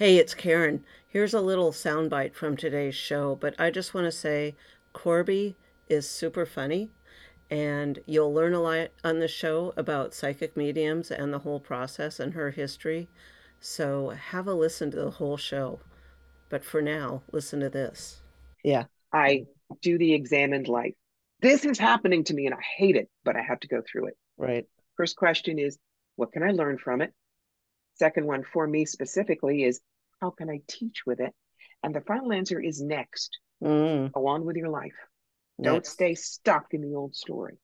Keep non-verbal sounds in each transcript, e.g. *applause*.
Hey, it's Karen. Here's a little soundbite from today's show, but I just want to say Corbie is super funny, and you'll learn a lot on the show about psychic mediums and the whole process and her history. So have a listen to the whole show. But for now, listen to this. Yeah. I do the examined life. This is happening to me and I hate it, but I have to go through it. Right. First question is, what can I learn from it? Second one for me specifically is, how can I teach with it? And the final answer is next. Mm. Go on with your life. Don't stay stuck in the old story.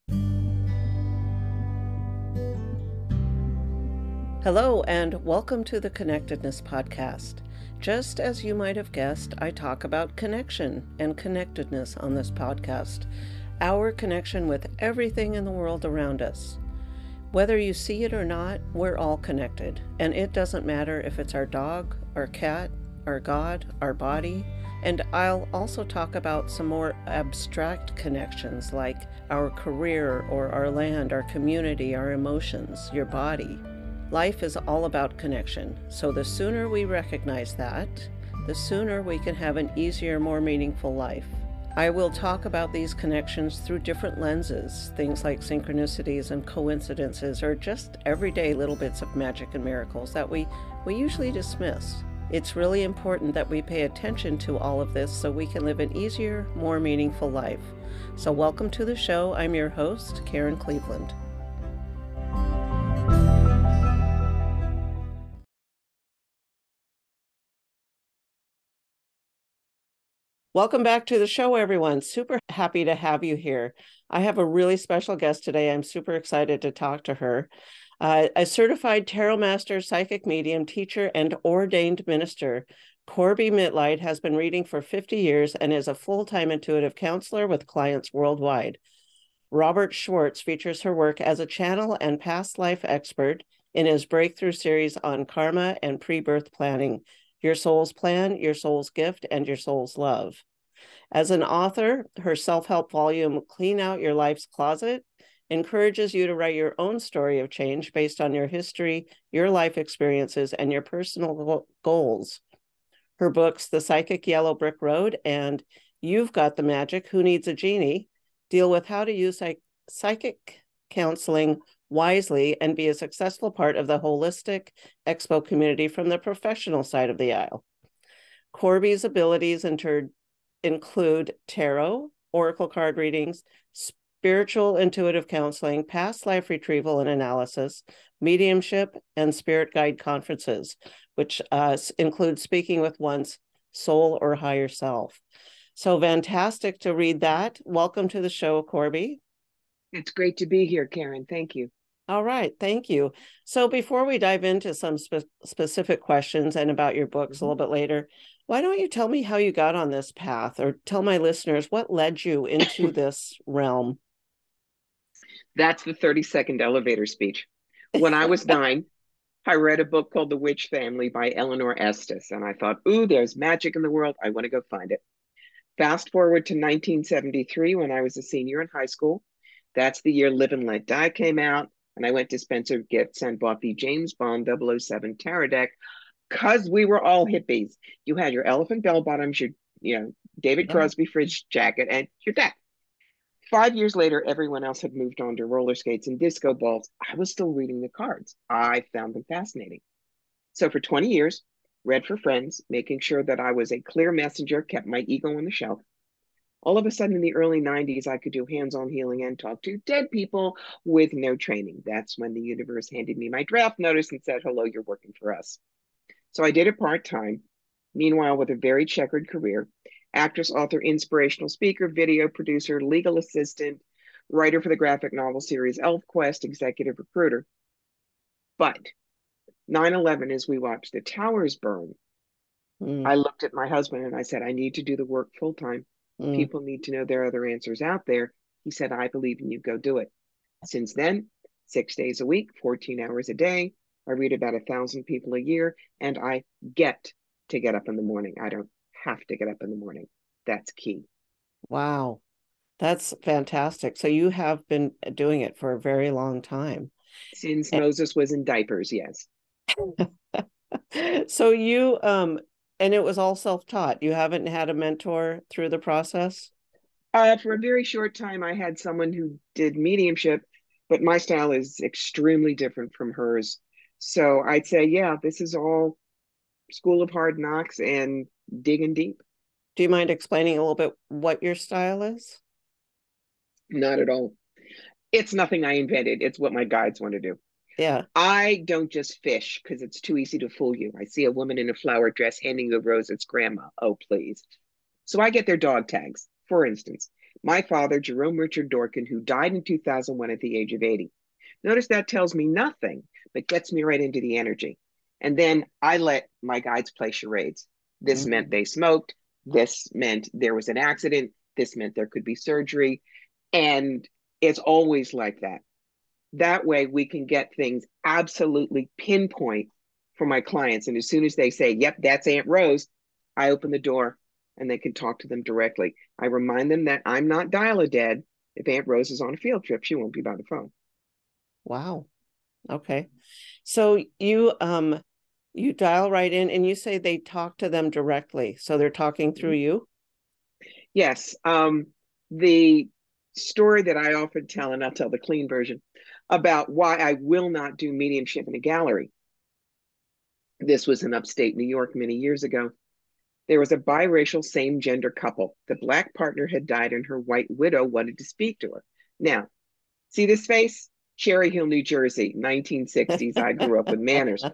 Hello, and welcome to the Connectedness Podcast. Just as you might have guessed, I talk about connection and connectedness on this podcast, our connection with everything in the world around us. Whether you see it or not, we're all connected, and it doesn't matter if it's our dog, our cat, our God, our body. And I'll also talk about some more abstract connections like our career or our land, our community, our emotions, your body. Life is all about connection, so the sooner we recognize that, the sooner we can have an easier, more meaningful life. I will talk about these connections through different lenses, things like synchronicities and coincidences, or just everyday little bits of magic and miracles that we, we usually dismiss. It's really important that we pay attention to all of this so we can live an easier, more meaningful life. So, welcome to the show. I'm your host, Karen Cleveland. Welcome back to the show, everyone. Super happy to have you here. I have a really special guest today. I'm super excited to talk to her. Uh, a certified tarot master, psychic medium, teacher, and ordained minister, Corbie Mitleid has been reading for 50 years and is a full time intuitive counselor with clients worldwide. Robert Schwartz features her work as a channel and past life expert in his breakthrough series on karma and pre birth planning Your Soul's Plan, Your Soul's Gift, and Your Soul's Love. As an author, her self help volume, Clean Out Your Life's Closet, encourages you to write your own story of change based on your history, your life experiences, and your personal goals. Her books, The Psychic Yellow Brick Road and You've Got the Magic, Who Needs a Genie, deal with how to use psych- psychic counseling wisely and be a successful part of the holistic expo community from the professional side of the aisle. Corbie's abilities inter- include tarot, oracle card readings, spiritual intuitive counseling, past life retrieval and analysis, mediumship, and spirit guide conferences, which uh, include speaking with one's soul or higher self. So fantastic to read that. Welcome to the show, Corbie. It's great to be here, Karen. Thank you. All right, thank you. So before we dive into some spe- specific questions and about your books mm-hmm. a little bit later, why don't you tell me how you got on this path or tell my listeners what led you into *coughs* this realm? That's the 30 second elevator speech. When I was *laughs* nine, I read a book called The Witch Family by Eleanor Estes, and I thought, ooh, there's magic in the world. I want to go find it. Fast forward to 1973 when I was a senior in high school. That's the year Live and Let Die came out. And I went to Spencer Gifts and bought the James Bond 007 Tarot deck because we were all hippies. You had your elephant bell bottoms, your you know David Crosby fridge jacket, and your deck. Five years later, everyone else had moved on to roller skates and disco balls. I was still reading the cards. I found them fascinating. So for 20 years, read for friends, making sure that I was a clear messenger, kept my ego on the shelf. All of a sudden, in the early 90s, I could do hands on healing and talk to dead people with no training. That's when the universe handed me my draft notice and said, Hello, you're working for us. So I did it part time. Meanwhile, with a very checkered career actress, author, inspirational speaker, video producer, legal assistant, writer for the graphic novel series ElfQuest, executive recruiter. But 9 11, as we watched the towers burn, mm. I looked at my husband and I said, I need to do the work full time. Mm. People need to know there are other answers out there. He said, I believe in you, go do it. Since then, six days a week, 14 hours a day. I read about a thousand people a year, and I get to get up in the morning. I don't have to get up in the morning. That's key. Wow. That's fantastic. So you have been doing it for a very long time. Since and- Moses was in diapers, yes. *laughs* so you um and it was all self-taught. You haven't had a mentor through the process? Uh, for a very short time, I had someone who did mediumship, but my style is extremely different from hers. So I'd say, yeah, this is all school of hard knocks and digging deep. Do you mind explaining a little bit what your style is? Not at all. It's nothing I invented. It's what my guides want to do. Yeah. I don't just fish because it's too easy to fool you. I see a woman in a flower dress handing a rose. It's grandma. Oh, please. So I get their dog tags. For instance, my father, Jerome Richard Dorkin, who died in 2001 at the age of 80. Notice that tells me nothing, but gets me right into the energy. And then I let my guides play charades. This mm-hmm. meant they smoked. This meant there was an accident. This meant there could be surgery. And it's always like that. That way we can get things absolutely pinpoint for my clients. And as soon as they say, yep, that's Aunt Rose, I open the door and they can talk to them directly. I remind them that I'm not dial a dead. If Aunt Rose is on a field trip, she won't be by the phone. Wow. Okay. So you um you dial right in and you say they talk to them directly. So they're talking through mm-hmm. you? Yes. Um the story that I often tell, and I'll tell the clean version, about why I will not do mediumship in a gallery. This was in upstate New York many years ago. There was a biracial same gender couple. The black partner had died, and her white widow wanted to speak to her. Now, see this face? Cherry Hill, New Jersey, 1960s. I grew up with manners.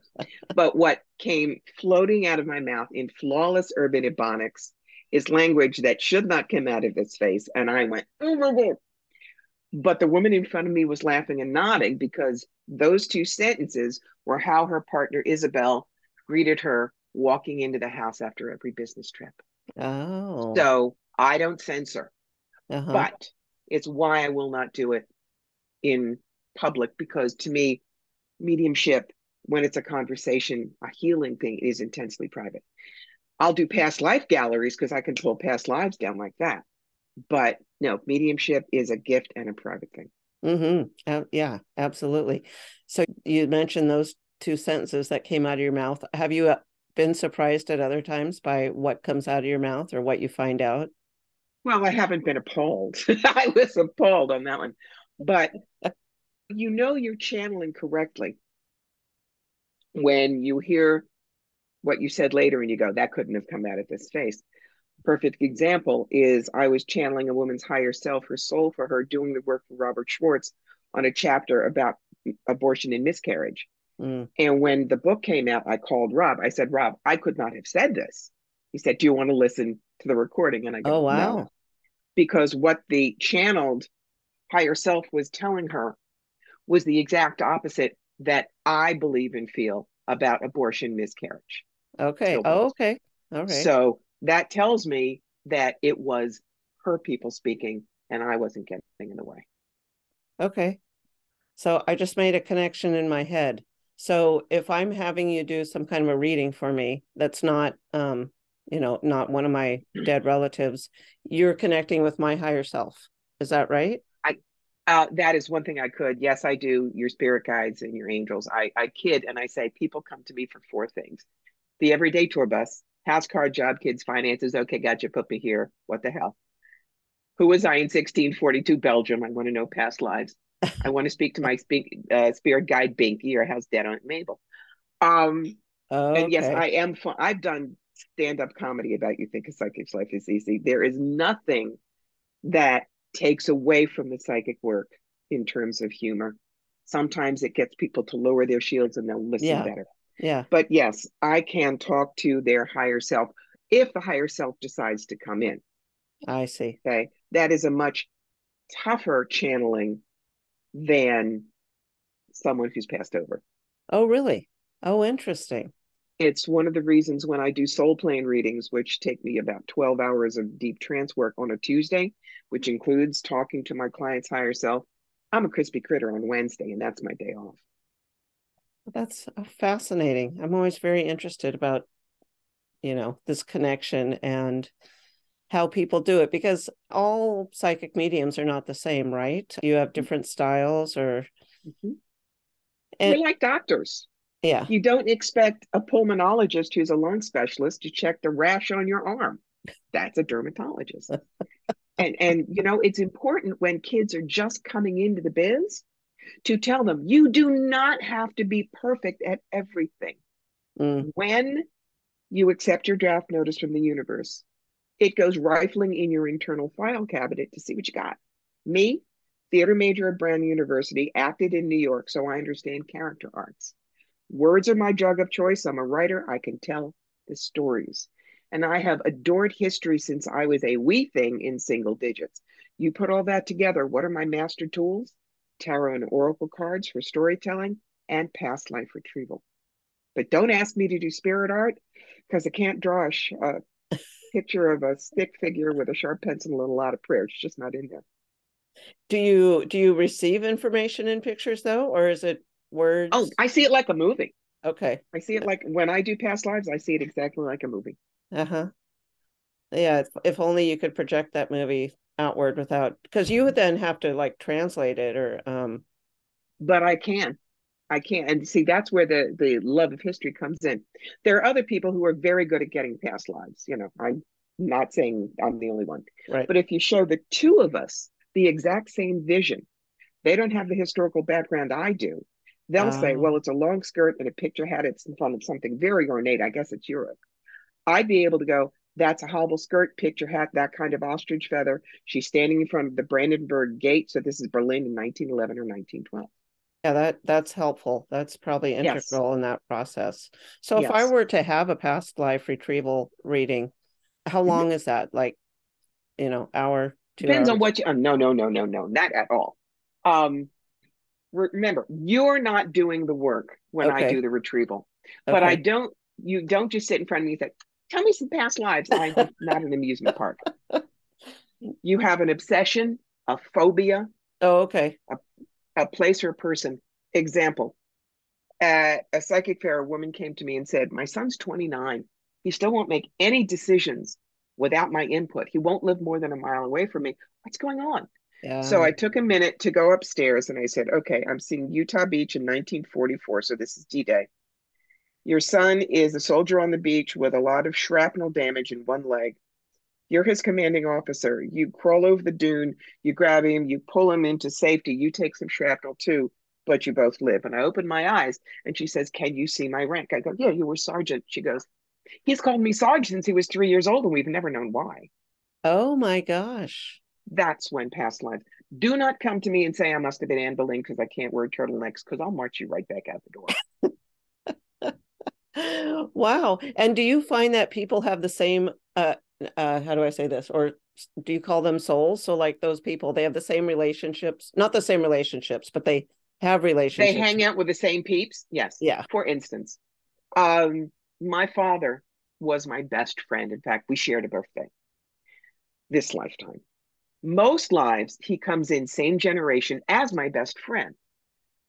But what came floating out of my mouth in flawless urban ebonics is language that should not come out of this face. And I went, oh my God. But the woman in front of me was laughing and nodding because those two sentences were how her partner Isabel greeted her walking into the house after every business trip. Oh. So I don't censor, uh-huh. but it's why I will not do it in public because to me, mediumship, when it's a conversation, a healing thing, is intensely private. I'll do past life galleries because I can pull past lives down like that. But no, mediumship is a gift and a private thing. Mm-hmm. Uh, yeah, absolutely. So you mentioned those two sentences that came out of your mouth. Have you uh, been surprised at other times by what comes out of your mouth or what you find out? Well, I haven't been appalled. *laughs* I was appalled on that one. But *laughs* you know you're channeling correctly when you hear what you said later and you go, that couldn't have come out of this face. Perfect example is I was channeling a woman's higher self, her soul for her, doing the work for Robert Schwartz on a chapter about abortion and miscarriage. Mm. And when the book came out, I called Rob. I said, Rob, I could not have said this. He said, Do you want to listen to the recording? And I go, Oh, wow. No. Because what the channeled higher self was telling her was the exact opposite that I believe and feel about abortion miscarriage. Okay. Oh, okay. All right. So that tells me that it was her people speaking and I wasn't getting in the way. Okay. So I just made a connection in my head. So if I'm having you do some kind of a reading for me that's not um you know not one of my dead relatives, you're connecting with my higher self. Is that right? I uh, that is one thing I could. Yes, I do. Your spirit guides and your angels. I, I kid and I say people come to me for four things the everyday tour bus, house car, job, kids, finances. Okay, gotcha. Put me here. What the hell? Who was I in 1642 Belgium? I want to know past lives. I want to speak to my speak, uh, spirit guide Binky or how's dead Aunt Mabel. Um, okay. and yes, I am. Fun. I've done stand up comedy about you think a psychic's life is easy. There is nothing that takes away from the psychic work in terms of humor. Sometimes it gets people to lower their shields and they'll listen yeah. better. Yeah. But yes, I can talk to their higher self if the higher self decides to come in. I see. Okay. That is a much tougher channeling than someone who's passed over. Oh, really? Oh, interesting. It's one of the reasons when I do soul plane readings, which take me about 12 hours of deep trance work on a Tuesday, which includes talking to my client's higher self. I'm a crispy critter on Wednesday, and that's my day off. That's uh, fascinating. I'm always very interested about, you know, this connection and how people do it because all psychic mediums are not the same, right? You have mm-hmm. different styles or. Mm-hmm. And, We're like doctors. Yeah. You don't expect a pulmonologist who's a lung specialist to check the rash on your arm. That's a dermatologist. *laughs* and and you know, it's important when kids are just coming into the biz to tell them you do not have to be perfect at everything. Mm. When you accept your draft notice from the universe, it goes rifling in your internal file cabinet to see what you got. Me, theater major at Brown University, acted in New York, so I understand character arts. Words are my drug of choice. I'm a writer. I can tell the stories. And I have adored history since I was a wee thing in single digits. You put all that together, what are my master tools? Tarot and oracle cards for storytelling and past life retrieval. But don't ask me to do spirit art because I can't draw a, sh- a *laughs* picture of a stick figure with a sharp pencil and a lot of prayer. It's just not in there. Do you do you receive information in pictures though, or is it words? Oh, I see it like a movie. Okay. I see it like when I do past lives, I see it exactly like a movie. Uh-huh. Yeah, if, if only you could project that movie outward without because you would then have to like translate it or um but I can. I can. And see, that's where the the love of history comes in. There are other people who are very good at getting past lives. You know, I'm not saying I'm the only one. Right. But if you show the two of us the exact same vision, they don't have the historical background I do. They'll um, say, well, it's a long skirt and a picture hat. It's in front of something very ornate. I guess it's Europe. I'd be able to go, that's a hobble skirt, picture hat, that kind of ostrich feather. She's standing in front of the Brandenburg Gate. So this is Berlin in 1911 or 1912. Yeah, that that's helpful. That's probably integral yes. in that process. So yes. if I were to have a past life retrieval reading, how long is that? Like, you know, hour, Depends hours? on what you. Uh, no, no, no, no, no, not at all. Um, remember, you're not doing the work when okay. I do the retrieval, but okay. I don't. You don't just sit in front of me and say, "Tell me some past lives." I'm *laughs* not an amusement park. You have an obsession, a phobia. Oh, okay. A, a place or a person. Example: At a psychic fair, a woman came to me and said, "My son's 29. He still won't make any decisions without my input. He won't live more than a mile away from me. What's going on?" Yeah. So I took a minute to go upstairs and I said, okay, I'm seeing Utah Beach in 1944. So this is D Day. Your son is a soldier on the beach with a lot of shrapnel damage in one leg. You're his commanding officer. You crawl over the dune, you grab him, you pull him into safety. You take some shrapnel too, but you both live. And I open my eyes and she says, Can you see my rank? I go, Yeah, you were sergeant. She goes, He's called me sergeant since he was three years old and we've never known why. Oh my gosh. That's when past lives. Do not come to me and say I must have been Anne Boleyn because I can't wear turtlenecks because I'll march you right back out the door. *laughs* wow. And do you find that people have the same uh uh how do I say this? Or do you call them souls? So like those people, they have the same relationships, not the same relationships, but they have relationships. They hang out with the same peeps. Yes. Yeah. For instance, um, my father was my best friend. In fact, we shared a birthday this lifetime most lives he comes in same generation as my best friend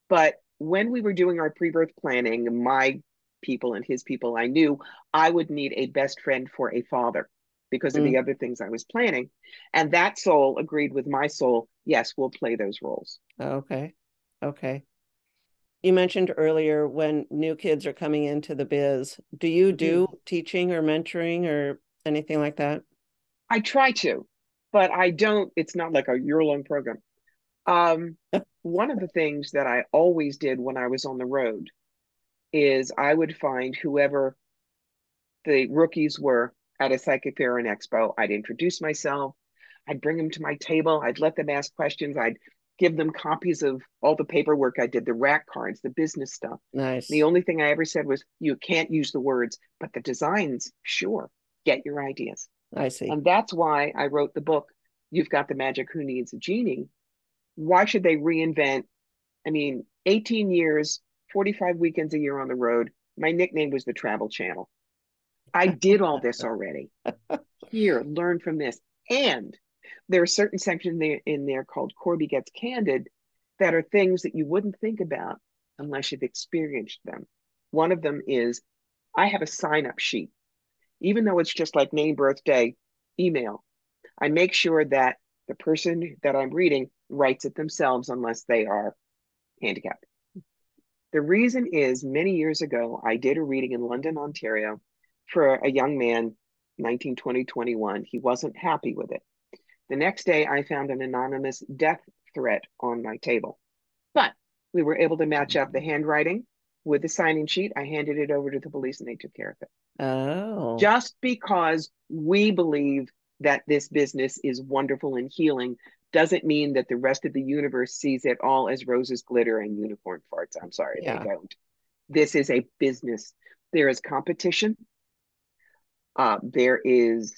but when we were doing our pre-birth planning my people and his people i knew i would need a best friend for a father because of mm. the other things i was planning and that soul agreed with my soul yes we'll play those roles okay okay you mentioned earlier when new kids are coming into the biz do you do mm. teaching or mentoring or anything like that i try to but I don't, it's not like a year long program. Um, *laughs* one of the things that I always did when I was on the road is I would find whoever the rookies were at a psychic fair and expo. I'd introduce myself. I'd bring them to my table. I'd let them ask questions. I'd give them copies of all the paperwork I did, the rack cards, the business stuff. Nice. The only thing I ever said was, you can't use the words, but the designs, sure, get your ideas. I see. And that's why I wrote the book, You've Got the Magic, Who Needs a Genie? Why should they reinvent? I mean, 18 years, 45 weekends a year on the road. My nickname was the Travel Channel. I did all this *laughs* already. Here, learn from this. And there are certain sections there, in there called Corbie Gets Candid that are things that you wouldn't think about unless you've experienced them. One of them is I have a sign up sheet even though it's just like name, birthday, email, I make sure that the person that I'm reading writes it themselves unless they are handicapped. The reason is many years ago, I did a reading in London, Ontario for a young man, 19, 20, 21. He wasn't happy with it. The next day, I found an anonymous death threat on my table. But we were able to match up the handwriting with the signing sheet. I handed it over to the police and they took care of it. Oh. Just because we believe that this business is wonderful and healing doesn't mean that the rest of the universe sees it all as roses glitter and unicorn farts. I'm sorry, yeah. they don't. This is a business. There is competition. Uh, there is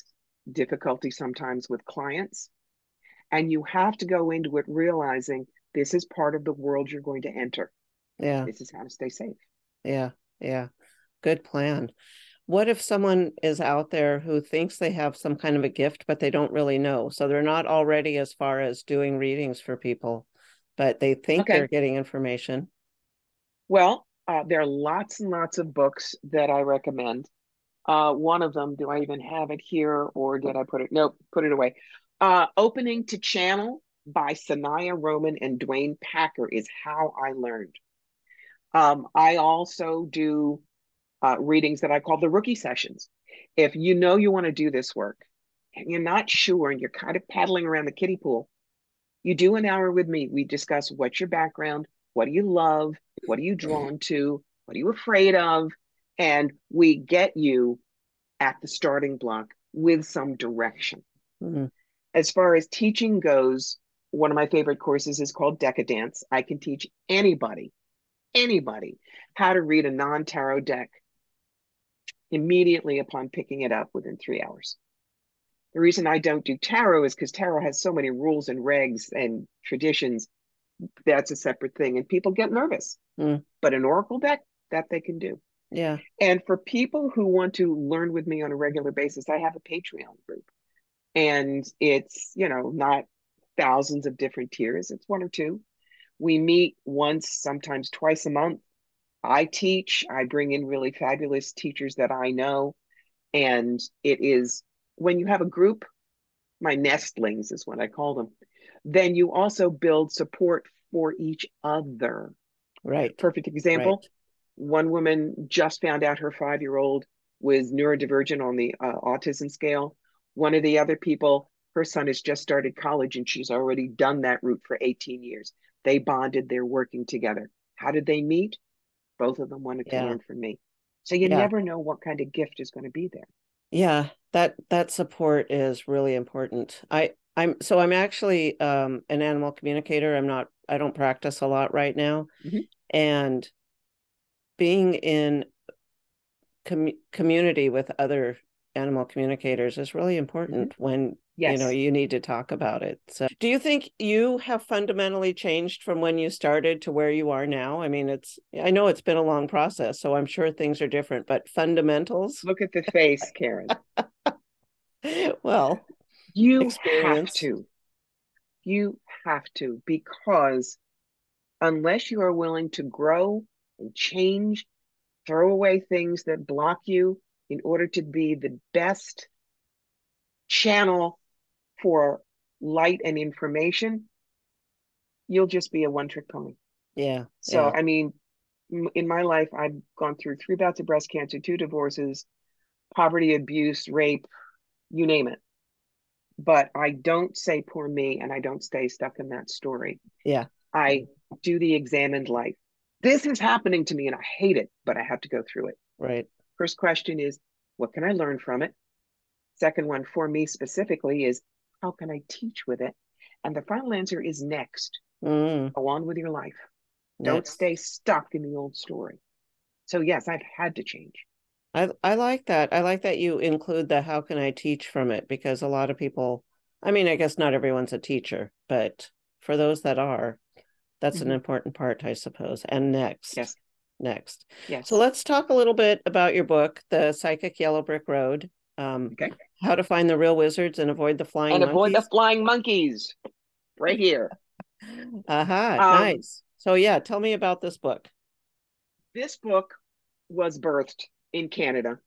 difficulty sometimes with clients. And you have to go into it realizing this is part of the world you're going to enter. Yeah. This is how to stay safe. Yeah. Yeah. Good plan. What if someone is out there who thinks they have some kind of a gift, but they don't really know? So they're not already as far as doing readings for people, but they think okay. they're getting information. Well, uh, there are lots and lots of books that I recommend. Uh, one of them, do I even have it here or did I put it? Nope, put it away. Uh, Opening to Channel by Sanaya Roman and Duane Packer is how I learned. Um, I also do uh, readings that I call the rookie sessions. If you know you want to do this work and you're not sure and you're kind of paddling around the kiddie pool, you do an hour with me. We discuss what's your background, what do you love, what are you drawn to, what are you afraid of, and we get you at the starting block with some direction. Mm-hmm. As far as teaching goes, one of my favorite courses is called Decadance. I can teach anybody, anybody, how to read a non tarot deck immediately upon picking it up within three hours. The reason I don't do tarot is because tarot has so many rules and regs and traditions. That's a separate thing, and people get nervous. Mm. But an oracle deck, that they can do. Yeah. And for people who want to learn with me on a regular basis, I have a Patreon group. And it's, you know, not thousands of different tiers, it's one or two. We meet once, sometimes twice a month. I teach, I bring in really fabulous teachers that I know. And it is when you have a group, my nestlings is what I call them, then you also build support for each other. Right. Perfect example. Right. One woman just found out her five year old was neurodivergent on the uh, autism scale. One of the other people, her son has just started college and she's already done that route for 18 years. They bonded, they're working together. How did they meet? Both of them wanted to yeah. learn from me. So you yeah. never know what kind of gift is going to be there. Yeah, that that support is really important. I I'm so I'm actually um, an animal communicator. I'm not I don't practice a lot right now, mm-hmm. and being in com- community with other animal communicators is really important mm-hmm. when yes. you know you need to talk about it. So do you think you have fundamentally changed from when you started to where you are now? I mean it's i know it's been a long process so i'm sure things are different but fundamentals? Look at the face karen. *laughs* Well you experience. have to. You have to because unless you are willing to grow and change, throw away things that block you in order to be the best channel for light and information, you'll just be a one trick pony. Yeah. So, yeah. I mean, in my life, I've gone through three bouts of breast cancer, two divorces, poverty, abuse, rape, you name it. But I don't say poor me and I don't stay stuck in that story. Yeah. I do the examined life this is happening to me and I hate it, but I have to go through it. Right. First question is, what can I learn from it? Second one for me specifically is, how can I teach with it? And the final answer is next. Mm. Go on with your life. Don't stay stuck in the old story. So yes, I've had to change. I I like that. I like that you include the how can I teach from it because a lot of people I mean, I guess not everyone's a teacher, but for those that are, that's mm-hmm. an important part, I suppose. And next. Yes. Next. Yes. So let's talk a little bit about your book, The Psychic Yellow Brick Road. Um, okay. How to find the real wizards and avoid the flying and monkeys. avoid the flying monkeys. Right here. Aha, uh-huh, um, nice. So yeah, tell me about this book. This book was birthed in Canada.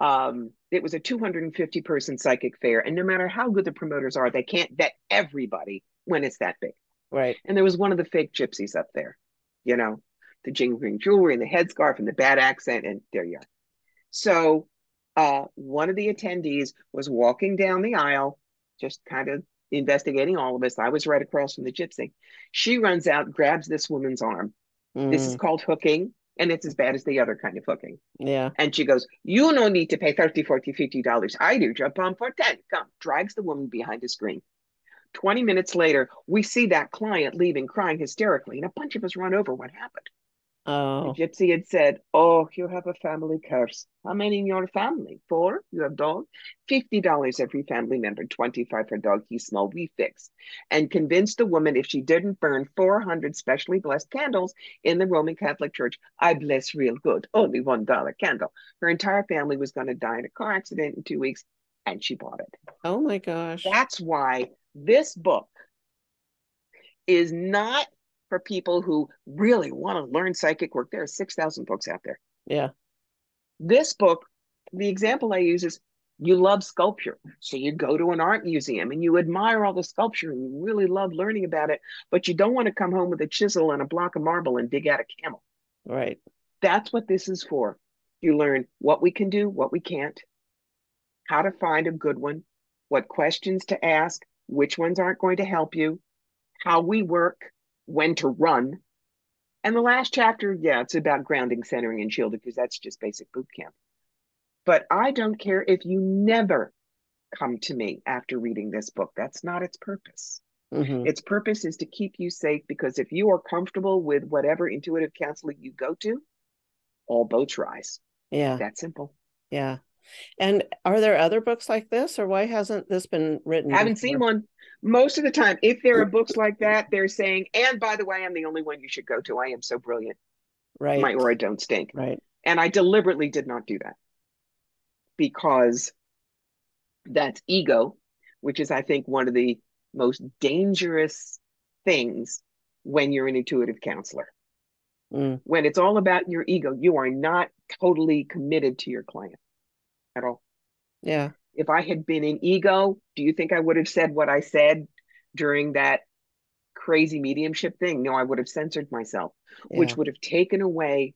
Um, it was a 250 person psychic fair, and no matter how good the promoters are, they can't vet everybody when it's that big. Right. And there was one of the fake gypsies up there, you know. the jingling jewelry and the headscarf and the bad accent, and there you are. So uh, one of the attendees was walking down the aisle, just kind of investigating all of us. I was right across from the gypsy. She runs out, grabs this woman's arm. Mm. This is mm. called hooking, and it's as bad as the other kind of hooking. Yeah. And she goes, You no need to pay 30, 40, 50 dollars. I do. Jump on for 10. Come. Drags the woman behind the screen. 20 minutes later, we see that client leaving crying hysterically, and a bunch of us run over what happened. Oh. The gypsy had said, Oh, you have a family curse. How many in your family? Four? You have dog? $50 every family member, 25 for dog. He's small. We fix. And convinced the woman if she didn't burn 400 specially blessed candles in the Roman Catholic Church, I bless real good. Only $1 candle. Her entire family was going to die in a car accident in two weeks, and she bought it. Oh my gosh. That's why this book is not for people who really want to learn psychic work. There are 6,000 books out there. Yeah. This book, the example I use is you love sculpture. So you go to an art museum and you admire all the sculpture and you really love learning about it, but you don't want to come home with a chisel and a block of marble and dig out a camel. Right. That's what this is for. You learn what we can do, what we can't, how to find a good one, what questions to ask, which ones aren't going to help you, how we work, when to run. And the last chapter, yeah, it's about grounding, centering, and shielding because that's just basic boot camp. But I don't care if you never come to me after reading this book. That's not its purpose. Mm-hmm. Its purpose is to keep you safe because if you are comfortable with whatever intuitive counseling you go to, all boats rise. Yeah. That simple. Yeah. And are there other books like this, or why hasn't this been written? I haven't before? seen one. Most of the time, if there are books like that, they're saying, and by the way, I'm the only one you should go to. I am so brilliant. Right. My aura don't stink. Right. And I deliberately did not do that because that's ego, which is, I think, one of the most dangerous things when you're an intuitive counselor. Mm. When it's all about your ego, you are not totally committed to your client at all. Yeah. If I had been in ego, do you think I would have said what I said during that crazy mediumship thing? No, I would have censored myself, yeah. which would have taken away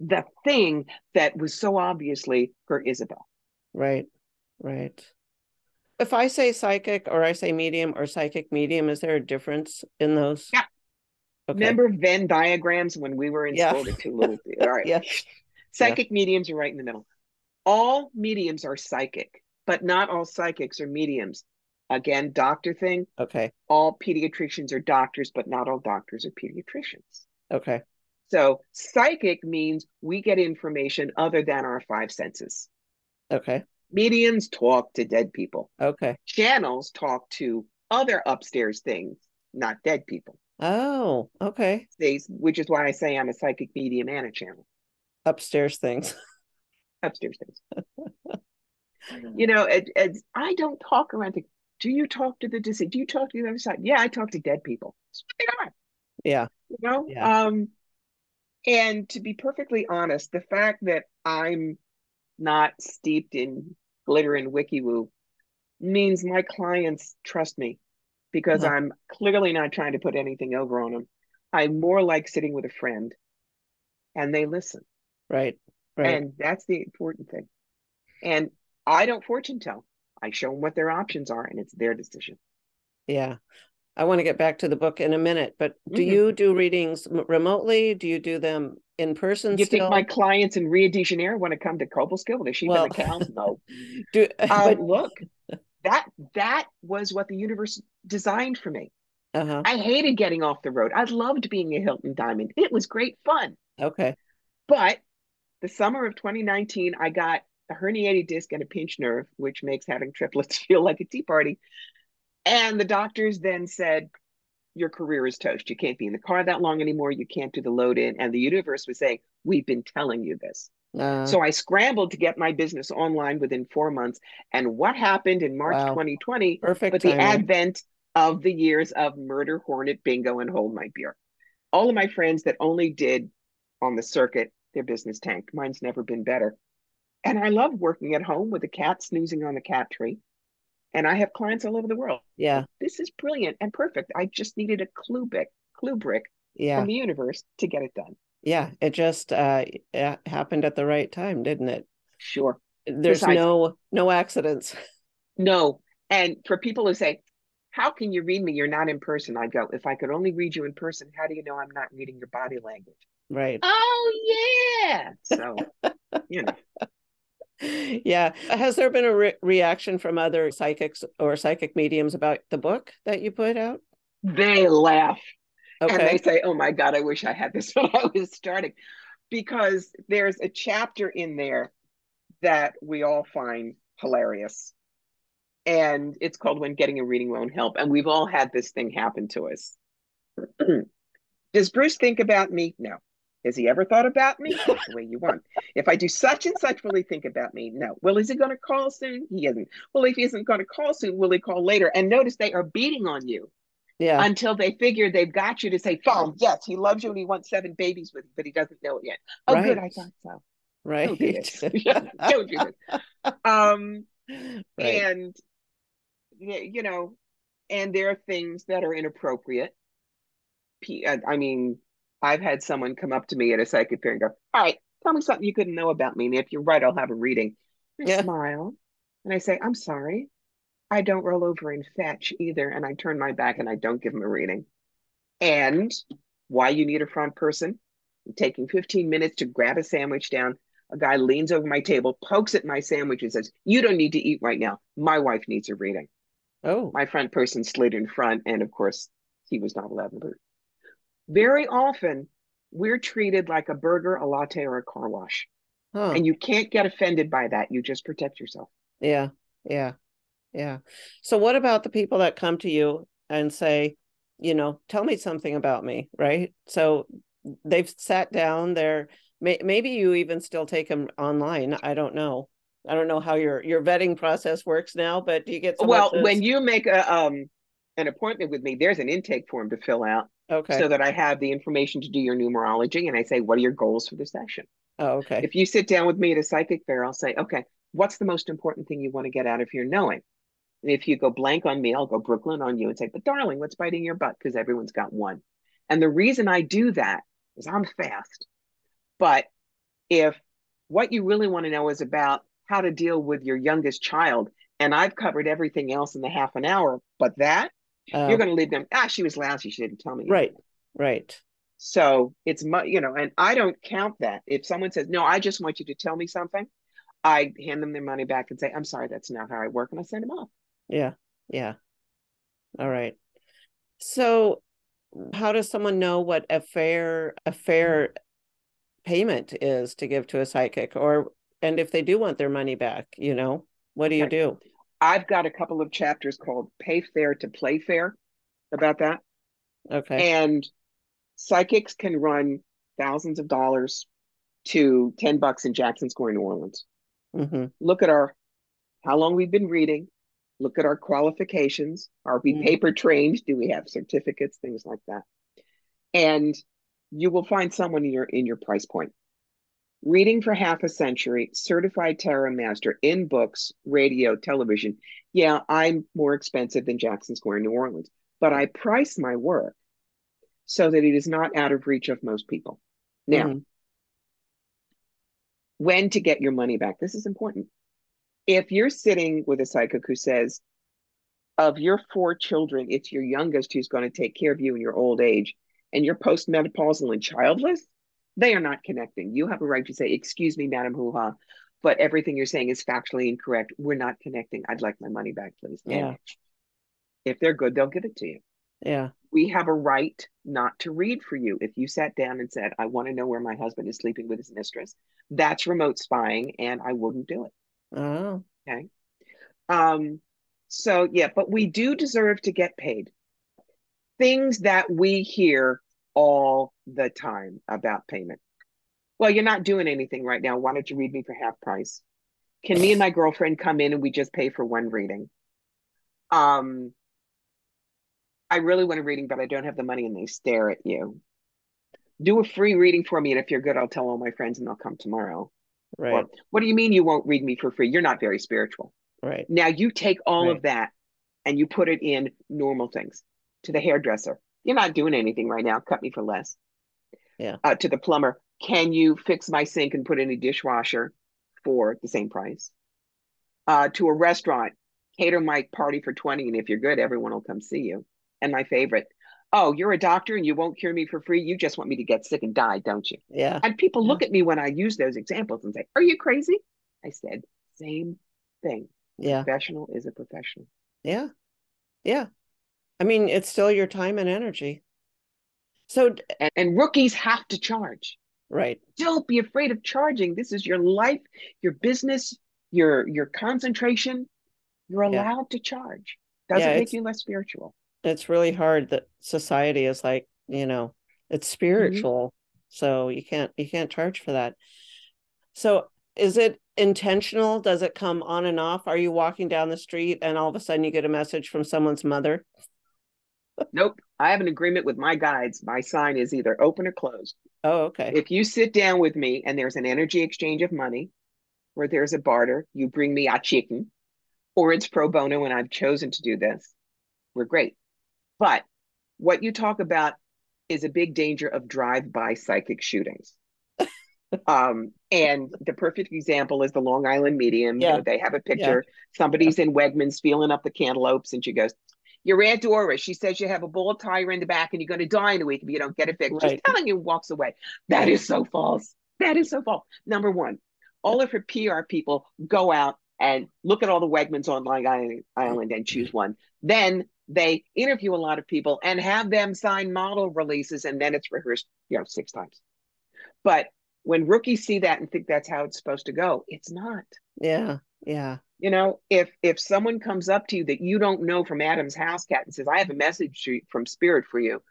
the thing that was so obviously for Isabel. Right. Right. If I say psychic or I say medium or psychic medium, is there a difference in those? Yeah. Okay. Remember Venn diagrams when we were in yeah. school? The two little. All right. *laughs* yeah. Psychic yeah. mediums are right in the middle all mediums are psychic, but not all psychics are mediums. Again, doctor thing. Okay. All pediatricians are doctors, but not all doctors are pediatricians. Okay. So psychic means we get information other than our five senses. Okay. Mediums talk to dead people. Okay. Channels talk to other upstairs things, not dead people. Oh, okay. They, which is why I say I'm a psychic medium and a channel. Upstairs things. *laughs* upstairs things. you know, it, it, I don't talk around. The, do you talk to the deceased? Do you talk to the other side? Yeah, I talk to dead people. Yeah. You know, yeah. um, and to be perfectly honest, the fact that I'm not steeped in glitter and wiki woo means my clients trust me because uh-huh. I'm clearly not trying to put anything over on them. I'm more like sitting with a friend and they listen. Right. Right. And that's the important thing. And I don't fortune tell. I show them what their options are and it's their decision. Yeah. I want to get back to the book in a minute, but do mm-hmm. you do readings remotely? Do you do them in person? You still? think my clients in Rio de Janeiro want to come to Cobleskill? The sheep well, the cows? *laughs* No. do, um, but look, that that was what the universe designed for me. Uh-huh. I hated getting off the road. I loved being a Hilton Diamond. It was great fun. Okay. But the summer of 2019, I got a herniated disc and a pinched nerve, which makes having triplets *laughs* feel like a tea party. And the doctors then said, Your career is toast. You can't be in the car that long anymore. You can't do the load in. And the universe was saying, We've been telling you this. Uh, so I scrambled to get my business online within four months. And what happened in March wow. 2020? Perfect. But the advent of the years of murder, hornet, bingo, and hold my beer. All of my friends that only did on the circuit their business tanked. Mine's never been better. And I love working at home with a cat snoozing on the cat tree. And I have clients all over the world. Yeah. This is brilliant and perfect. I just needed a clue brick, clue brick yeah. from the universe to get it done. Yeah, it just uh, it happened at the right time, didn't it? Sure. There's Besides, no no accidents. *laughs* No. And for people who say, "How can you read me? You're not in person." I go, "If I could only read you in person, how do you know I'm not reading your body language?" Right. Oh yeah. So, *laughs* you know. Yeah. Has there been a re- reaction from other psychics or psychic mediums about the book that you put out? They laugh. Okay. And they say, oh my God, I wish I had this *laughs* when I was starting. Because there's a chapter in there that we all find hilarious. And it's called When Getting a Reading Won't Help. And we've all had this thing happen to us. *clears throat* Does Bruce think about me? No. Has he ever thought about me? the *laughs* way you want. If I do such and such, will he think about me? No. Well, is he going to call soon? He isn't. Well, if he isn't going to call soon, will he call later? And notice they are beating on you. Yeah. Until they figure they've got you to say, "Phone, yes, he loves you and he wants seven babies with you, but he doesn't know it yet." Oh, right. good, I thought so. Right. Don't do this. *laughs* *laughs* Don't do this. Um, right. and you know, and there are things that are inappropriate. Uh, I mean, I've had someone come up to me at a psychic fair and go, All right, tell me something you couldn't know about me. And if you're right, I'll have a reading. I yeah. smile and I say, I'm sorry. I don't roll over and fetch either. And I turn my back and I don't give them a reading. And why you need a front person? I'm taking 15 minutes to grab a sandwich down. A guy leans over my table, pokes at my sandwich, and says, You don't need to eat right now. My wife needs a reading. Oh. My front person slid in front. And of course, he was not allowed to very often, we're treated like a burger, a latte, or a car wash. Huh. And you can't get offended by that. You just protect yourself. Yeah. Yeah. Yeah. So, what about the people that come to you and say, you know, tell me something about me, right? So they've sat down there. May, maybe you even still take them online. I don't know. I don't know how your your vetting process works now, but do you get well when you make a um an appointment with me? There's an intake form to fill out, Okay. So that I have the information to do your numerology and I say, what are your goals for the session? Oh, okay. If you sit down with me at a psychic fair, I'll say, okay, what's the most important thing you want to get out of your knowing? And if you go blank on me, I'll go Brooklyn on you and say, but darling, what's biting your butt? Because everyone's got one. And the reason I do that is I'm fast. But if what you really want to know is about how to deal with your youngest child, and I've covered everything else in the half an hour, but that uh, you're going to leave them. Ah, she was lousy. She didn't tell me. Right. Right. So it's my, you know, and I don't count that. If someone says, no, I just want you to tell me something, I hand them their money back and say, I'm sorry, that's not how I work. And I send them off. Yeah. Yeah. All right. So how does someone know what a fair, a fair payment is to give to a psychic or, and if they do want their money back, you know, what do you do? I've got a couple of chapters called Pay Fair to Play Fair about that. Okay. And psychics can run thousands of dollars to 10 bucks in Jackson Square, New Orleans. Mm-hmm. Look at our, how long we've been reading. Look at our qualifications. Are we mm-hmm. paper trained? Do we have certificates? Things like that. And you will find someone in your in your price point reading for half a century, certified tarot master in books, radio, television. Yeah, I'm more expensive than Jackson Square, New Orleans, but I price my work so that it is not out of reach of most people. Now, mm-hmm. when to get your money back? This is important. If you're sitting with a psychic who says, of your four children, it's your youngest who's going to take care of you in your old age, and you're postmenopausal and childless, they are not connecting. You have a right to say, excuse me, Madam Hoo Ha, but everything you're saying is factually incorrect. We're not connecting. I'd like my money back, please. Yeah. And if they're good, they'll give it to you. Yeah. We have a right not to read for you. If you sat down and said, I want to know where my husband is sleeping with his mistress, that's remote spying and I wouldn't do it. Oh. Okay. Um, so yeah, but we do deserve to get paid. Things that we hear all the time about payment. Well, you're not doing anything right now. Why don't you read me for half price? Can me and my girlfriend come in and we just pay for one reading? Um, I really want a reading, but I don't have the money, and they stare at you. Do a free reading for me, and if you're good, I'll tell all my friends and they'll come tomorrow. Right. Or, what do you mean you won't read me for free? You're not very spiritual. Right. Now you take all right. of that and you put it in normal things to the hairdresser. You're not doing anything right now. Cut me for less. Yeah. Uh, to the plumber, can you fix my sink and put in a dishwasher for the same price? Uh, to a restaurant, cater my party for 20, and if you're good, everyone will come see you. And my favorite, oh, you're a doctor and you won't cure me for free. You just want me to get sick and die, don't you? Yeah. And people yeah. look at me when I use those examples and say, Are you crazy? I said, Same thing. Yeah. Professional is a professional. Yeah. Yeah. I mean, it's still your time and energy. So, and, and rookies have to charge. Right. Don't be afraid of charging. This is your life, your business, your your concentration. You're allowed yeah. to charge. Doesn't yeah, make you less spiritual. It's really hard that society is like, you know, it's spiritual. Mm-hmm. So you can't you can't charge for that. So is it intentional? Does it come on and off? Are you walking down the street and all of a sudden you get a message from someone's mother? Nope. I have an agreement with my guides. My sign is either open or closed. Oh, okay. If you sit down with me and there's an energy exchange of money, where there's a barter, you bring me a chicken, or it's pro bono and I've chosen to do this, we're great. But what you talk about is a big danger of drive-by psychic shootings. *laughs* um, and the perfect example is the Long Island medium. Yeah. You know, they have a picture. Yeah. Somebody's yeah. in Wegmans feeling up the cantaloupes, and she goes, Your Aunt Doris, she says you have a bald tire in the back and you're going to die in a week if you don't get it fixed. Right. She's telling you walks away. That is so false. That is so false. Number one, all of her PR people go out and look at all the Wegmans on Long Island and choose one. Then they interview a lot of people and have them sign model releases, and then it's rehearsed, you know, six times. But when rookies see that and think that's how it's supposed to go, it's not. Yeah, yeah. You know, if if someone comes up to you that you don't know from Adam's house cat and says, "I have a message from Spirit for you,"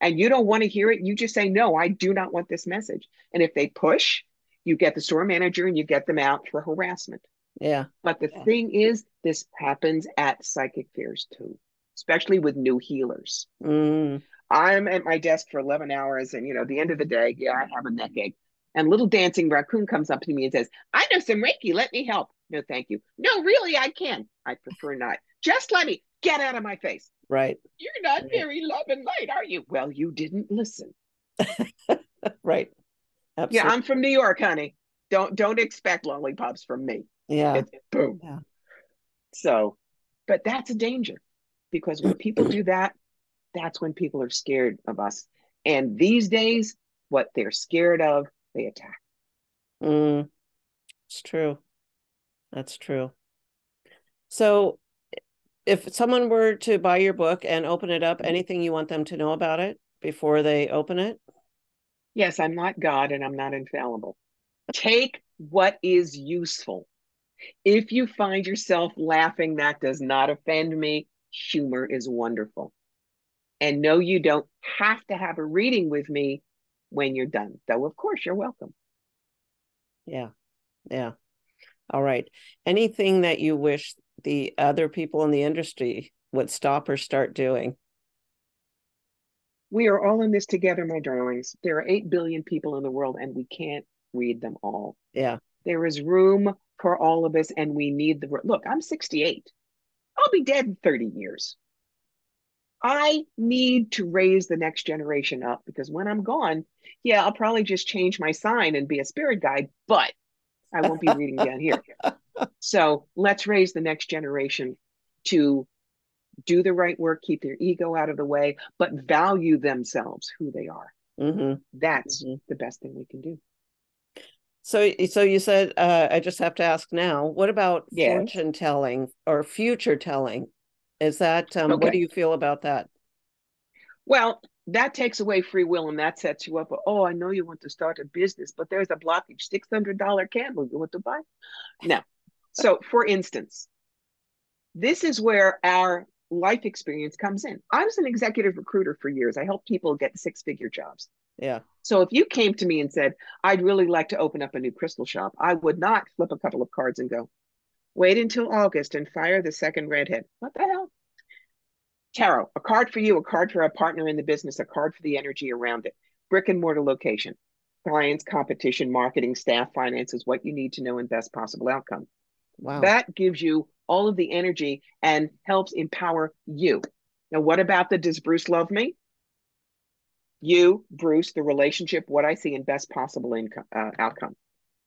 and you don't want to hear it, you just say, "No, I do not want this message." And if they push, you get the store manager and you get them out for harassment. Yeah. But the yeah. thing is, this happens at psychic fairs too especially with new healers. Mm. I'm at my desk for 11 hours, and you know, the end of the day, yeah, I have a neck ache. And little dancing raccoon comes up to me and says, I know some Reiki, let me help. No, thank you. No, really, I can. I prefer not. Just let me get out of my face. Right. You're not right. very love and light, are you? Well, you didn't listen. *laughs* right. Absolutely. Yeah, I'm from New York, honey. Don't don't expect lollipops from me. Yeah. It's boom. Yeah. So, but that's a danger because when people do that, that's when people are scared of us. And these days, what they're scared of, they attack. Mm, it's true. That's true. So, if someone were to buy your book and open it up, mm-hmm. anything you want them to know about it before they open it? Yes, I'm not God and I'm not infallible. Take what is useful. If you find yourself laughing, that does not offend me humor is wonderful. And no, you don't have to have a reading with me when you're done, though, of course, you're welcome. Yeah. Yeah. All right. Anything that you wish the other people in the industry would stop or start doing? We are all in this together, my darlings. There are 8 billion people in the world, and we can't read them all. Yeah. There is room for all of us, and we need the look. I'm 68. I'll be dead in 30 years. I need to raise the next generation up because when I'm gone, yeah, I'll probably just change my sign and be a spirit guide, but I won't be reading down here. So let's raise the next generation to do the right work, keep their ego out of the way, but value themselves, who they are. Mm-hmm. That's mm-hmm. the best thing we can do. So, so you said uh, I just have to ask now. What about yes. fortune telling or future telling? Is that um, okay. what do you feel about that? Well, that takes away free will and that sets you up. Oh, I know you want to start a business, but there's a blockage, six hundred dollar candle you want to buy. Now, so for instance, this is where our life experience comes in. I was an executive recruiter for years. I helped people get six figure jobs. Yeah. So if you came to me and said, I'd really like to open up a new crystal shop, I would not flip a couple of cards and go, wait until August and fire the second redhead. What the hell? Tarot, a card for you, a card for a partner in the business, a card for the energy around it. Brick and mortar location, clients, competition, marketing, staff, finances, what you need to know and best possible outcome. Wow. That gives you all of the energy and helps empower you. Now, what about the does Bruce love me? you, Bruce, the relationship, what I see in best possible income, uh, outcome.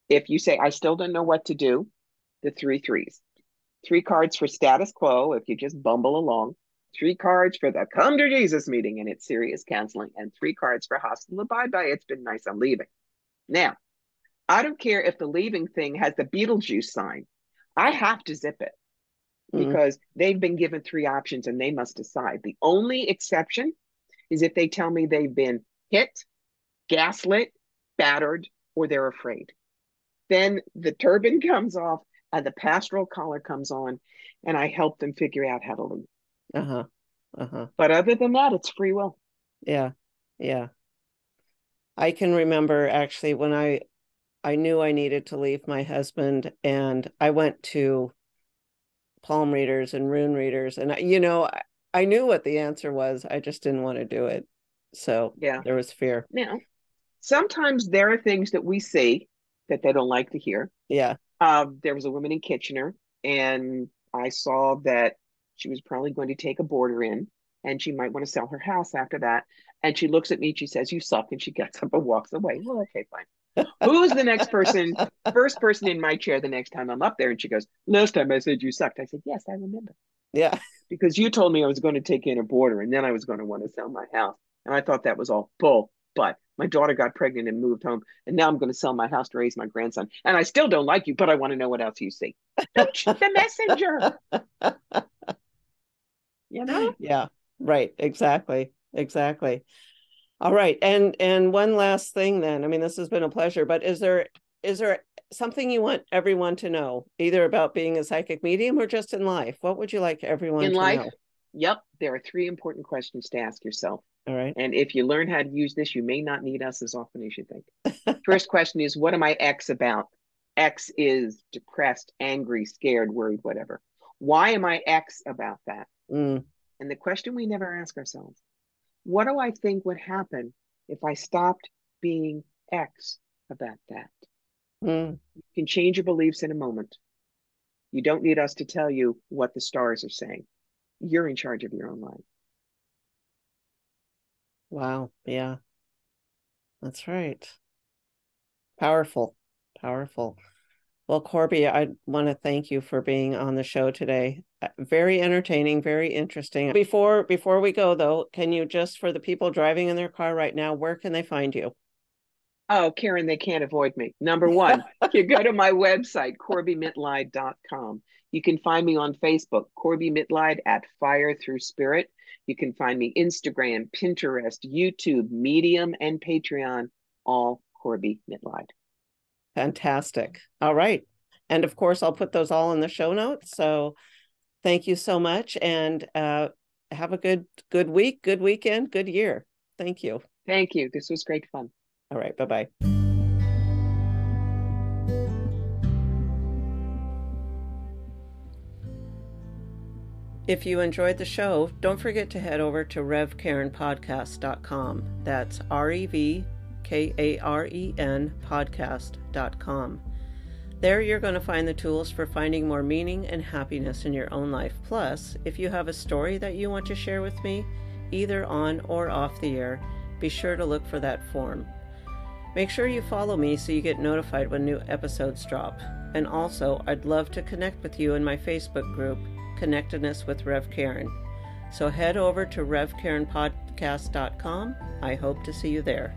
If you say, I still don't know what to do, the three threes. Three cards for status quo if you just bumble along. Three cards for the come to Jesus meeting and it's serious counseling. And three cards for hostile bye bye. It's been nice. I'm leaving. Now, I don't care if the leaving thing has the Beetlejuice sign. I have to zip it mm-hmm. because they've been given three options and they must decide. The only exception is if they tell me they've been hit, gaslit, battered, or they're afraid. Then the turban comes off and the pastoral collar comes on, and I help them figure out how to leave. Uh huh. Uh huh. But other than that, it's free will. Yeah. Yeah. I can remember actually when I I knew I needed to leave my husband and I went to palm readers and rune readers and I, you know I, I knew what the answer was I just didn't want to do it so yeah there was fear now sometimes there are things that we see that they don't like to hear yeah um, there was a woman in Kitchener and I saw that she was probably going to take a boarder in and she might want to sell her house after that and she looks at me and she says you suck and she gets up and walks away well okay fine Who's the next person, *laughs* first person in my chair the next time I'm up there? And she goes, Last time I said you sucked. I said, Yes, I remember. Yeah. Because you told me I was going to take in a boarder and then I was going to want to sell my house. And I thought that was all bull. But my daughter got pregnant and moved home. And now I'm going to sell my house to raise my grandson. And I still don't like you, but I want to know what else you see. Don't shoot the messenger. *laughs* Yeah. Right. Exactly. Exactly. All right. And and one last thing then. I mean, this has been a pleasure, but is there is there something you want everyone to know, either about being a psychic medium or just in life? What would you like everyone in to life? know? Yep. There are three important questions to ask yourself. All right. And if you learn how to use this, you may not need us as often as you think. First question is what am I X about? X is depressed, angry, scared, worried, whatever. Why am I X about that? Mm. And the question we never ask ourselves what do I think would happen if I stopped being X about that? Mm. You can change your beliefs in a moment. You don't need us to tell you what the stars are saying. You're in charge of your own life. Wow. Yeah. That's right. Powerful. Powerful. Well, Corbie, I want to thank you for being on the show today. Uh, very entertaining, very interesting. Before before we go though, can you just for the people driving in their car right now, where can they find you? Oh, Karen, they can't avoid me. Number *laughs* one, you go to my website, CorbieMitleid.com. You can find me on Facebook, Corbie Mitleid at Fire Through Spirit. You can find me Instagram, Pinterest, YouTube, Medium, and Patreon, all Corbie Mitleid. Fantastic. All right. And of course, I'll put those all in the show notes. So thank you so much and uh, have a good good week, good weekend, good year. Thank you. Thank you. This was great fun. All right. Bye bye. If you enjoyed the show, don't forget to head over to revkarenpodcast.com. That's R E V K A R E N podcast.com. There, you're going to find the tools for finding more meaning and happiness in your own life. Plus, if you have a story that you want to share with me, either on or off the air, be sure to look for that form. Make sure you follow me so you get notified when new episodes drop. And also, I'd love to connect with you in my Facebook group, Connectedness with Rev Karen. So head over to revkarenpodcast.com. I hope to see you there.